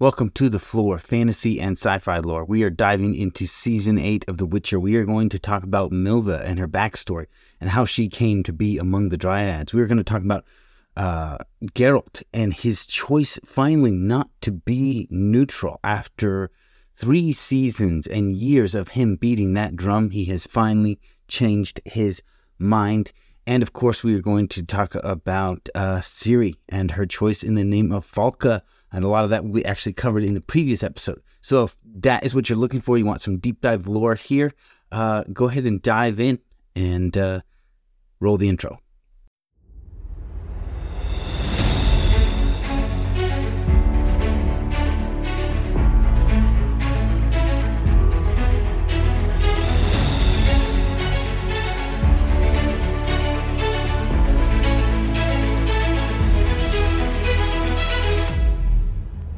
Welcome to the Flore, fantasy and sci-fi lore. We are diving into season eight of The Witcher. We are going to talk about Milva and her backstory and how she came to be among the Dryads. We are going to talk about uh, Geralt and his choice finally not to be neutral after three seasons and years of him beating that drum. He has finally changed his mind. And of course, we are going to talk about uh, Ciri and her choice in the name of Falka and a lot of that we actually covered in the previous episode. So if that is what you're looking for, you want some deep dive lore here, uh, go ahead and dive in and uh, roll the intro.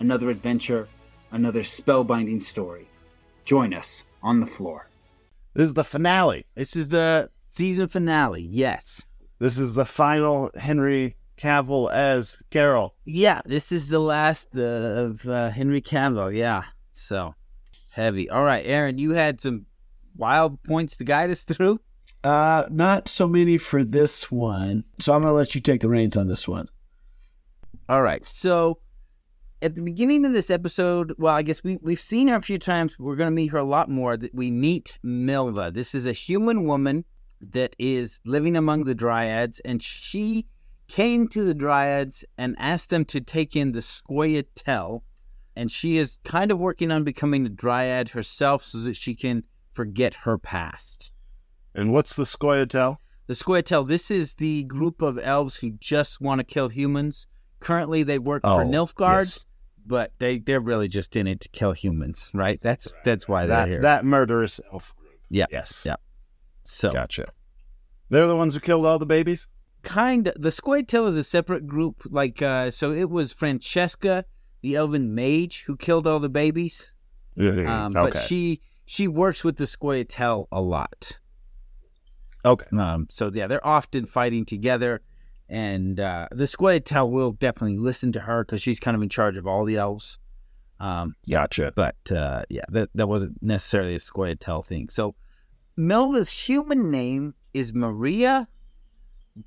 another adventure, another spellbinding story. Join us on the Flore. This is the finale. This is the season finale. Yes. This is the final Henry Cavill as Geralt. Yeah, this is the last uh, of uh, Henry Cavill. Yeah. So heavy. All right, Aaron, you had some wild points to guide us through. Uh, not so many for this one. So I'm gonna let you take the reins on this one. All right. So at the beginning of this episode, well, I guess we, we've seen her a few times. We're going to meet her a lot more. That We meet Milva. This is a human woman that is living among the Dryads, and she came to the Dryads and asked them to take in the Scoia'tael, and she is kind of working on becoming a Dryad herself so that she can forget her past. And what's the Scoia'tael? The Scoia'tael, this is the group of elves who just want to kill humans. Currently, they work for Oh, Nilfgaard, yes. But they they're really just in it to kill humans, right? That's that's why they're That here. that murderous elf group. Yeah. Yes. Yeah. so Gotcha. They're the ones who killed all the babies. kind of the Scoia'tael is a separate group. Like uh, so, it was Francesca, the elven mage, who killed all the babies. Um, But okay. she she works with the Scoia'tael a lot. okay. Um, so yeah, they're often fighting together, and uh, the Scoia'tael will definitely listen to her because she's kind of in charge of all the elves. Um, Gotcha. but uh, yeah, that that wasn't necessarily a Scoia'tael thing. So Milva's human name is Maria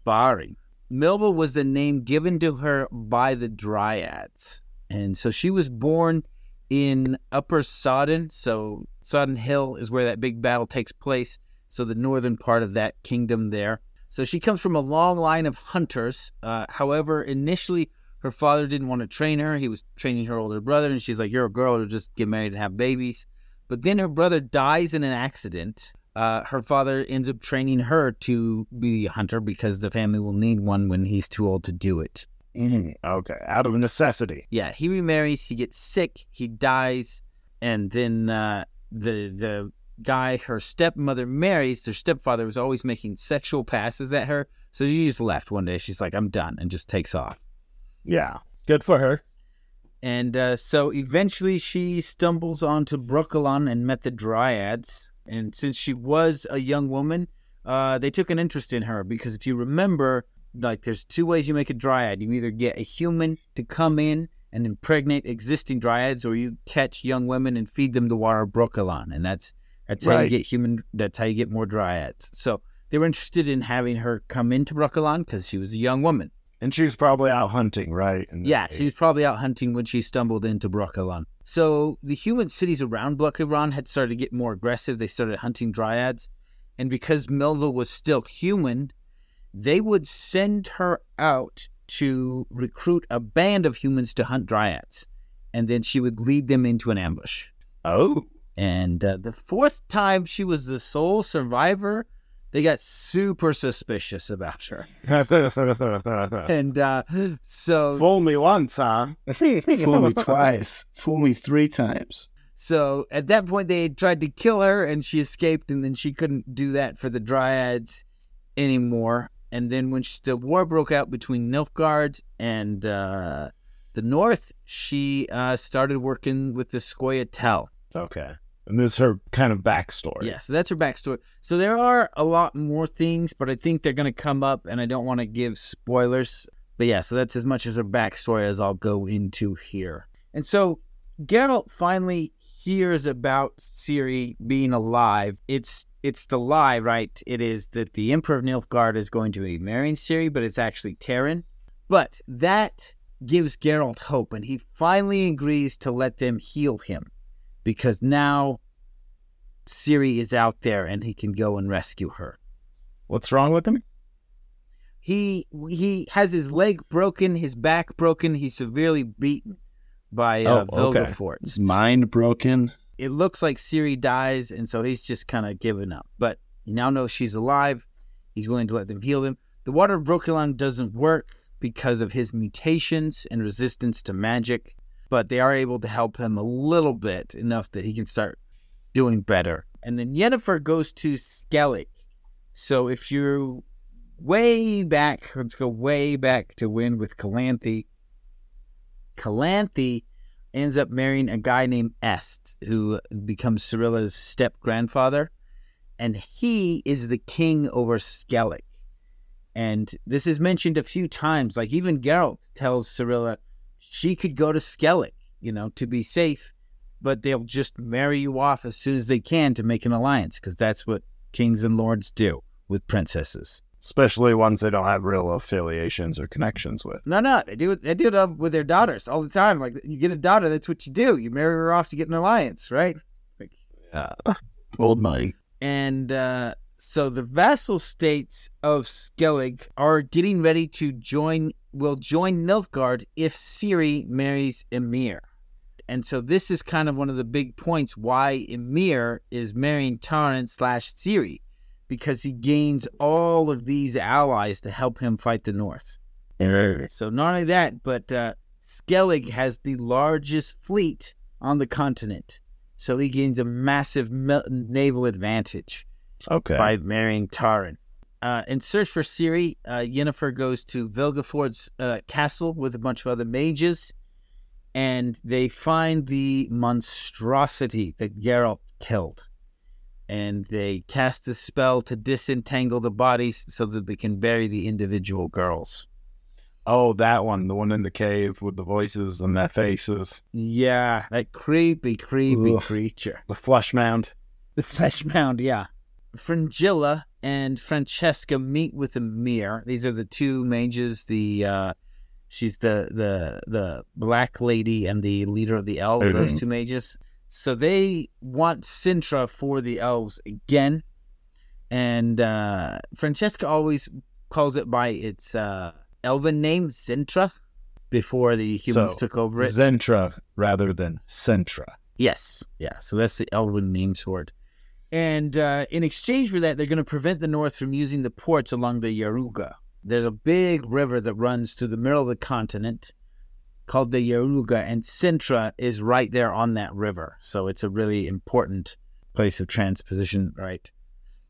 Bari. Milva was the name given to her by the Dryads, and so she was born in Upper Sodden. So Sodden Hill is where that big battle takes place. So the northern part of that kingdom there. So she comes from a long line of hunters. Uh, however, initially her father didn't want to train her. He was training her older brother, and she's like, "You're a girl to just get married and have babies." But then her brother dies in an accident. Uh, her father ends up training her to be a hunter because the family will need one when he's too old to do it. Mhm. Okay. Out of necessity. Yeah, he remarries. He gets sick. He dies, and then uh, the the guy her stepmother marries, their stepfather was always making sexual passes at her. So she just left one day. She's like, "I'm done," and just takes off. Yeah. Good for her. And uh, so eventually she stumbles onto Brokilon and met the Dryads. And since she was a young woman, uh, they took an interest in her because if you remember, like there's two ways you make a Dryad. You either get a human to come in and impregnate existing Dryads, or you catch young women and feed them the water of Brokilon. And that's that's how you get human. That's how you get more Dryads. So they were interested in having her come into Brokilon because she was a young woman. And she was probably out hunting, right? And Yeah, she was probably out hunting when she stumbled into Brokilon. So the human cities around Brokilon had started to get more aggressive. They started hunting dryads. And because Milva was still human, they would send her out to recruit a band of humans to hunt dryads. And then she would lead them into an ambush. Oh. And uh, the fourth time she was the sole survivor, they got super suspicious about her. And uh, so Fool me once, huh? Fool me twice. Fool me three times. So at that point, they tried to kill her, and she escaped, and then she couldn't do that for the Dryads anymore. And then when she, the war broke out between Nilfgaard and uh, the North, she uh, started working with the Scoia'tael. Okay. And this is her kind of backstory. Yeah, so that's her backstory. So there are a lot more things, but I think they're going to come up, and I don't want to give spoilers. But yeah, so that's as much as her backstory as I'll go into here. And so Geralt finally hears about Ciri being alive. It's it's the lie, right? It is that the Emperor of Nilfgaard is going to be marrying Ciri, but it's actually Terran. But that gives Geralt hope, and he finally agrees to let them heal him because now Ciri is out there and he can go and rescue her. What's wrong with him? He he has his leg broken, his back broken. He's severely beaten by uh, Oh, okay. His mind broken. It looks like Ciri dies, and so he's just kind of given up. But he now knows she's alive. He's willing to let them heal him. The water of Brokilon doesn't work because of his mutations and resistance to magic, but they are able to help him a little bit enough that he can start doing better. And then Yennefer goes to Skellig. So if you're way back, let's go way back to when with Calanthe. Calanthe ends up marrying a guy named Eist, who becomes Cirilla's step grandfather, and he is the king over Skellig. And this is mentioned a few times. Like even Geralt tells Cirilla she could go to Skellig, you know, to be safe, but they'll just marry you off as soon as they can to make an alliance, because that's what kings and lords do with princesses. Especially ones they don't have real affiliations or connections with. No, no, they do it. They do it with their daughters all the time. Like you get a daughter, that's what you do. You marry her off to get an alliance, right? Yeah. Old money. And uh, so the vassal states of Skellig are getting ready to join. Will join Nilfgaard if Ciri marries Emhyr. And so this is kind of one of the big points why Emhyr is marrying Taran slash Ciri, because he gains all of these allies to help him fight the North. So not only that, but uh, Skellig has the largest fleet on the continent, so he gains a massive naval advantage Okay. by marrying Taran. Uh, in search for Ciri, uh, Yennefer goes to Vilgefortz's uh, castle with a bunch of other mages, and they find the monstrosity that Geralt killed. And they cast a spell to disentangle the bodies so that they can bury the individual girls. Oh, that one. The one in the cave with the voices and their faces. Yeah, that creepy, creepy Ugh. creature. The flesh mound. The flesh mound, yeah. Fringilla and Francesca meet with Emhyr. These are the two mages. The uh, she's the the the black lady and the leader of the elves. Those Mhm. two mages. So they want Cintra for the elves again, and uh, Francesca always calls it by its uh, elven name, Sintra, before the humans So, took over it. Zentra rather than Centra. Yes. Yeah. So that's the Elven name sword. And uh, in exchange for that, they're going to prevent the North from using the ports along the Yaruga. There's a big river that runs through the middle of the continent called the Yaruga, and Cintra is right there on that river. So it's a really important place of transposition, right?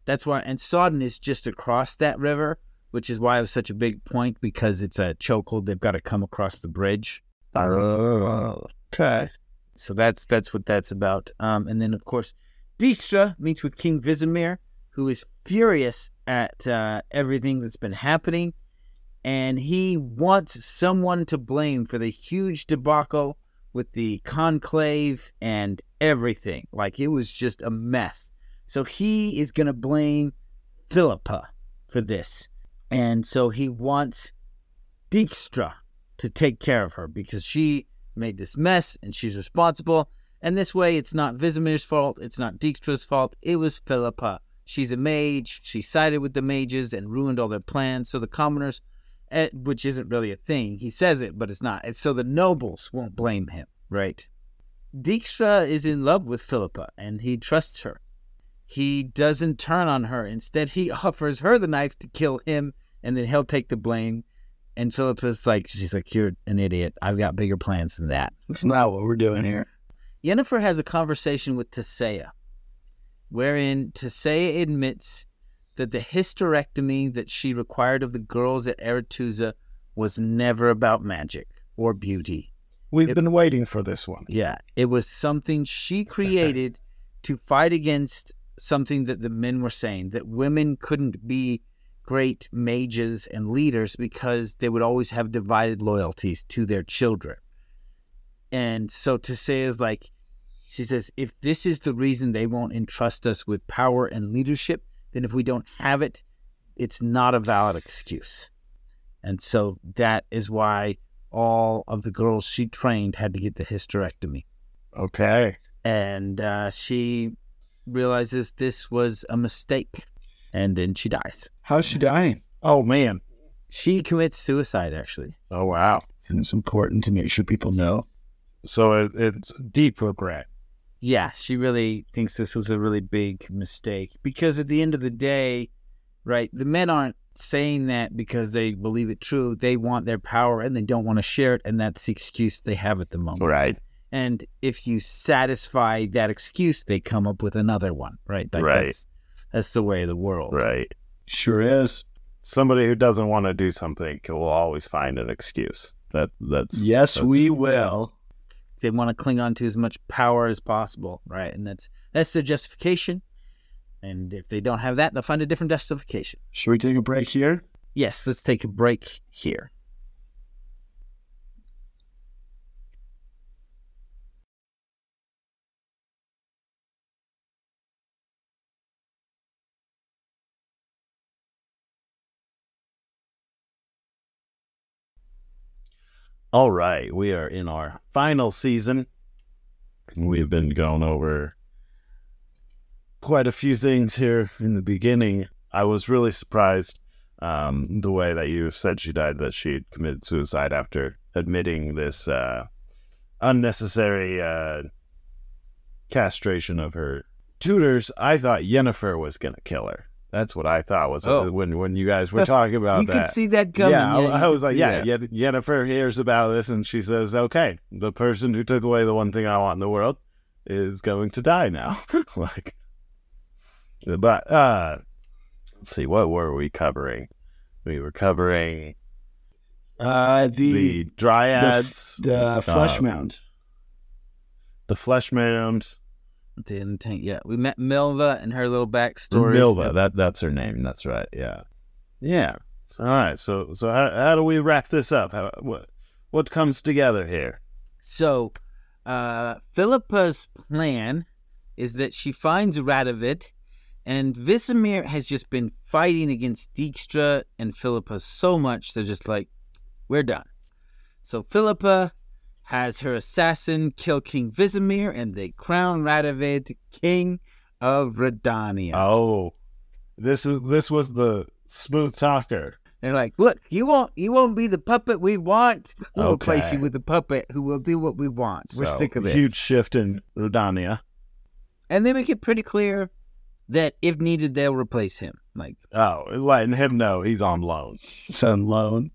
That's why, and Sodden is just across that river, which is why it was such a big point because it's a chokehold. They've got to come across the bridge. okay. So that's that's what that's about. Um, and then of course, Dijkstra meets with King Vizimir, who is furious at uh, everything that's been happening, and he wants someone to blame for the huge debacle with the conclave and everything. Like it was just a mess. So he is gonna blame Philippa for this, and so he wants Dijkstra to take care of her because she made this mess and she's responsible. And this way, it's not Vizimir's fault. It's not Dijkstra's fault. It was Philippa. She's a mage. She sided with the mages and ruined all their plans. So the commoners, eh, which isn't really a thing, he says it, but it's not. It's so the nobles won't blame him, right? Dijkstra is in love with Philippa and he trusts her. He doesn't turn on her. Instead, he offers her the knife to kill him and then he'll take the blame. And Philippa's like, she's like, you're an idiot. I've got bigger plans than that. That's not what we're doing here. Yennefer has a conversation with Tissaia, wherein Tissaia admits that the hysterectomy that she required of the girls at Aretuza was never about magic or beauty. We've It- been waiting for this one. Yeah, it was something she created to fight against something that the men were saying that women couldn't be great mages and leaders because they would always have divided loyalties to their children. And so to say is like, she says, if this is the reason they won't entrust us with power and leadership, then if we don't have it, it's not a valid excuse. And so that is why all of the girls she trained had to get the hysterectomy. Okay. And uh, she realizes this was a mistake. And then she dies. How's she dying? Oh man. She commits suicide, actually. Oh wow. It's important to make sure people know. So it, it's deep regret. Yeah, she really thinks this was a really big mistake because at the end of the day, right, the men aren't saying that because they believe it true. They want their power and they don't want to share it. And that's the excuse they have at the moment. Right. And if you satisfy that excuse, they come up with another one, right? Like Right. That's, that's the way of the world. Right. Sure is. Somebody who doesn't want to do something will always find an excuse. That that's Yes, that's- we will. They want to cling on to as much power as possible, right? And that's that's their justification. And if they don't have that, they'll find a different justification. Should we take a break here? Yes, let's take a break here. All right, we are in our final season. We've been going over quite a few things here in the beginning. I was really surprised um, the way that you said she died, that she had committed suicide after admitting this uh, unnecessary uh, castration of her tutors. I thought Yennefer was going to kill her. That's what I thought was Oh. when when you guys were talking about you that. could see that coming. Yeah, I, I was like, see yeah, Yennefer hears about this and she says, okay, the person who took away the one thing I want in the world is going to die now. like, but uh, let's see, what were we covering? We were covering Uh, the, the dryads, the flesh uh, mound. the flesh mound, The intent, yeah. We met Milva and her little backstory. Milva. That that's her name. That's right. Yeah, yeah. All right. So so how, how do we wrap this up? How, what what comes together here? So, uh, Philippa's plan is that she finds Radovid, and Vizimir has just been fighting against Dijkstra and Philippa so much, they're just like, we're done. So, Philippa has her assassin kill King Vizimir, and they crown Radovid king of Redania. Oh, this is this was the smooth talker. They're like, look, you won't you won't be the puppet we want. We'll replace Okay. you with a puppet who will do what we want. We're So, sick of it. Huge shift in Redania. And they make it pretty clear that if needed, they'll replace him. Like, Oh, letting him know he's on loan. Sun loan.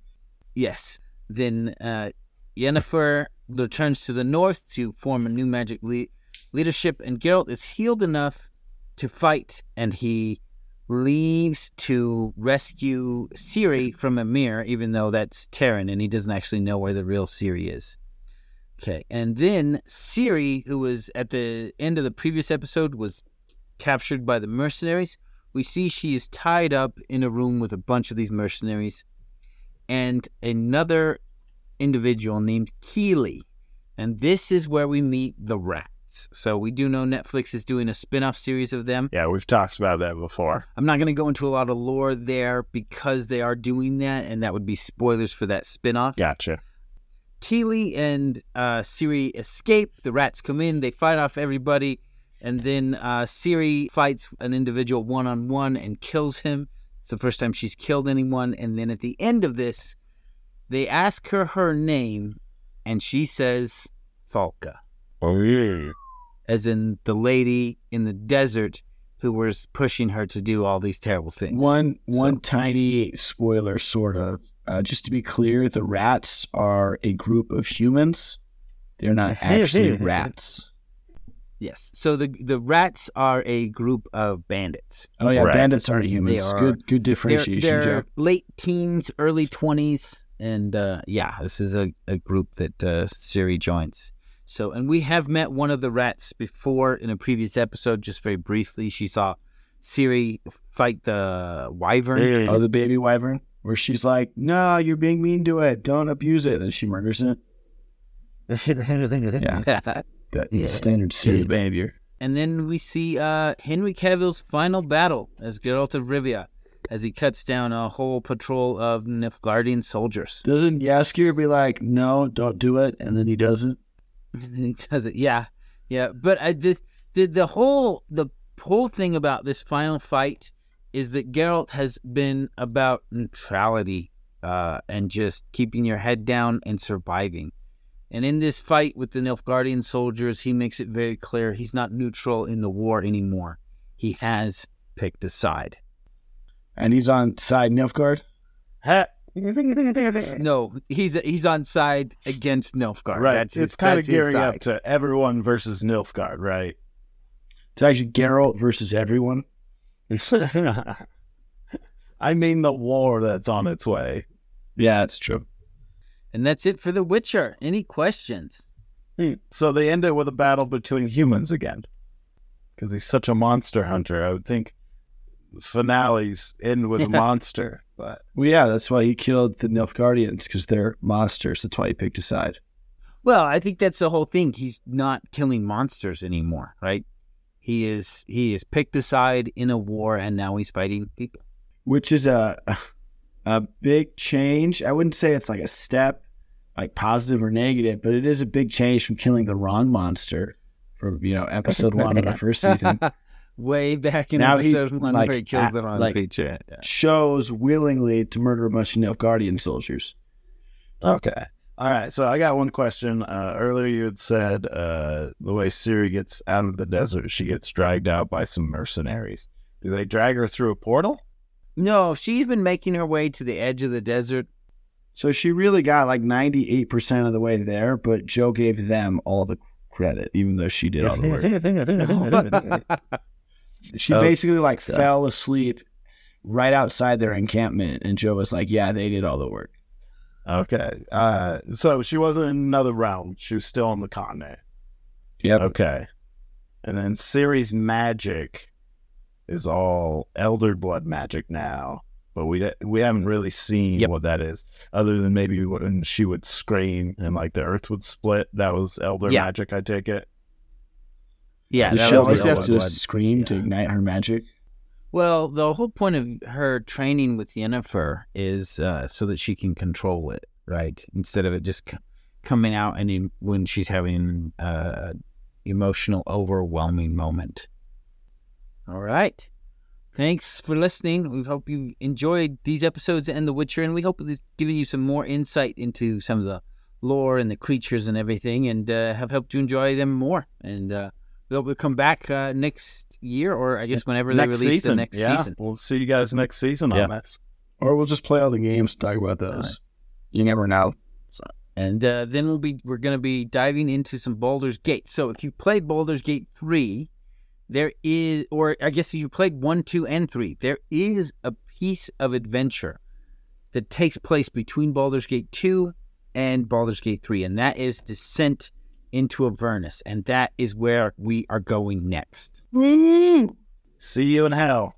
yes. Then uh, Yennefer returns to the north to form a new magic le- leadership, and Geralt is healed enough to fight, and he leaves to rescue Ciri from Emhyr, even though that's Terran, and he doesn't actually know where the real Ciri is. Okay, and then Ciri, who was at the end of the previous episode, was captured by the mercenaries. We see she is tied up in a room with a bunch of these mercenaries and another individual named Kayleigh. And this is where we meet the rats. So we do know Netflix is doing a spin off series of them. Yeah, we've talked about that before. I'm not going to go into a lot of lore there because they are doing that, and that would be spoilers for that spin off. Gotcha. Kayleigh and uh, Ciri escape. The rats come in, they fight off everybody, and then uh, Ciri fights an individual one on one and kills him. It's the first time she's killed anyone. And then at the end of this, they ask her her name, and she says Falka, Oh yeah. as in the lady in the desert who was pushing her to do all these terrible things. One one tiny spoiler, sort of. Uh, just to be clear, the rats are a group of humans. They're not actually rats. Yes. So the the rats are a group of bandits. Oh yeah, Right. bandits aren't humans. are- Good good They're, differentiation, they're Joe. late teens, early twenties, and uh, yeah, this is a, a group that uh, Ciri joins. So, and we have met one of the rats before in a previous episode, just very briefly. She saw Ciri fight the wyvern. Oh, the baby wyvern, where she's like, "No, you're being mean to it. Don't abuse it," and then she murders it. Yeah, that Yeah. standard Ciri behavior. and then we see uh, Henry Cavill's final battle as Geralt of Rivia, as he cuts down a whole patrol of Nilfgaardian soldiers. Doesn't Jaskier be like, "No, don't do it," and then he doesn't? And then he does it. Yeah, yeah. But I, the, the the whole the whole thing about this final fight is that Geralt has been about neutrality uh, and just keeping your head down and surviving. And in this fight with the Nilfgaardian soldiers, he makes it very clear he's not neutral in the war anymore. He has picked a side. And he's on side Nilfgaard. No, he's he's on side against Nilfgaard. Right. That's his- it's kind of that's his gearing up to everyone versus Nilfgaard, right? It's actually Geralt versus everyone. I mean the war that's on its way. Yeah, that's true. And that's it for The Witcher. Any questions? Hmm. So they end it with a battle between humans again. Because he's such a monster hunter. I would think finales end with a monster. But Well, yeah, that's why he killed the Nilfgaardians because they're monsters. That's why he picked a side. Well, I think that's the whole thing. He's not killing monsters anymore, right? He is he is picked a side in a war and now he's fighting people. which is a a big change. I wouldn't say it's like a step, like positive or negative, but it is a big change from killing the wrong monster from you know episode one of the first season. Way back in Now he, episode one like, where he kills the wrong like- creature. Yeah. Chose willingly to murder a bunch of Nilfgaardian soldiers. okay. All right. So I got one question. Uh, earlier you had said uh, the way Ciri gets out of the desert, she gets dragged out by some mercenaries. Do they drag her through a portal? No, she's been making her way to the edge of the desert. So she really got like ninety eight percent of the way there, but Joe gave them all the credit, even though she did all the work. She Oh, basically like fell asleep right outside their encampment, and Joe was like, "Yeah, they did all the work." okay. Uh, so she wasn't in another realm. She was still on the continent. Yep. Okay. And then Ciri's magic is all Elder Blood magic now, but we we haven't really seen Yep. what that is, other than maybe when she would scream and like the earth would split. That was Elder Yeah. magic, I take it. Yeah, Does she always have to scream to ignite her magic? Well, the whole point of her training with Yennefer is uh, so that she can control it, right? Instead of it just c- coming out and in, when she's having uh, emotional, overwhelming moment. All right. Thanks for listening. We hope you enjoyed these episodes and The Witcher, and we hope we've given you some more insight into some of the lore and the creatures and everything, and uh, have helped you enjoy them more. And we hope we'll come back uh, next year, or I guess whenever they release season. the next yeah. season. We'll see you guys next season Yeah. on this. Or we'll just play all the games, talk about those. You never know. And uh, then we'll be we're going to be diving into some Baldur's Gate. So if you played Baldur's Gate three, there is, or I guess if you played one, two, and three, there is a piece of adventure that takes place between Baldur's Gate two and Baldur's Gate three, and that is Descent into Avernus, and that is where we are going next. See you in hell.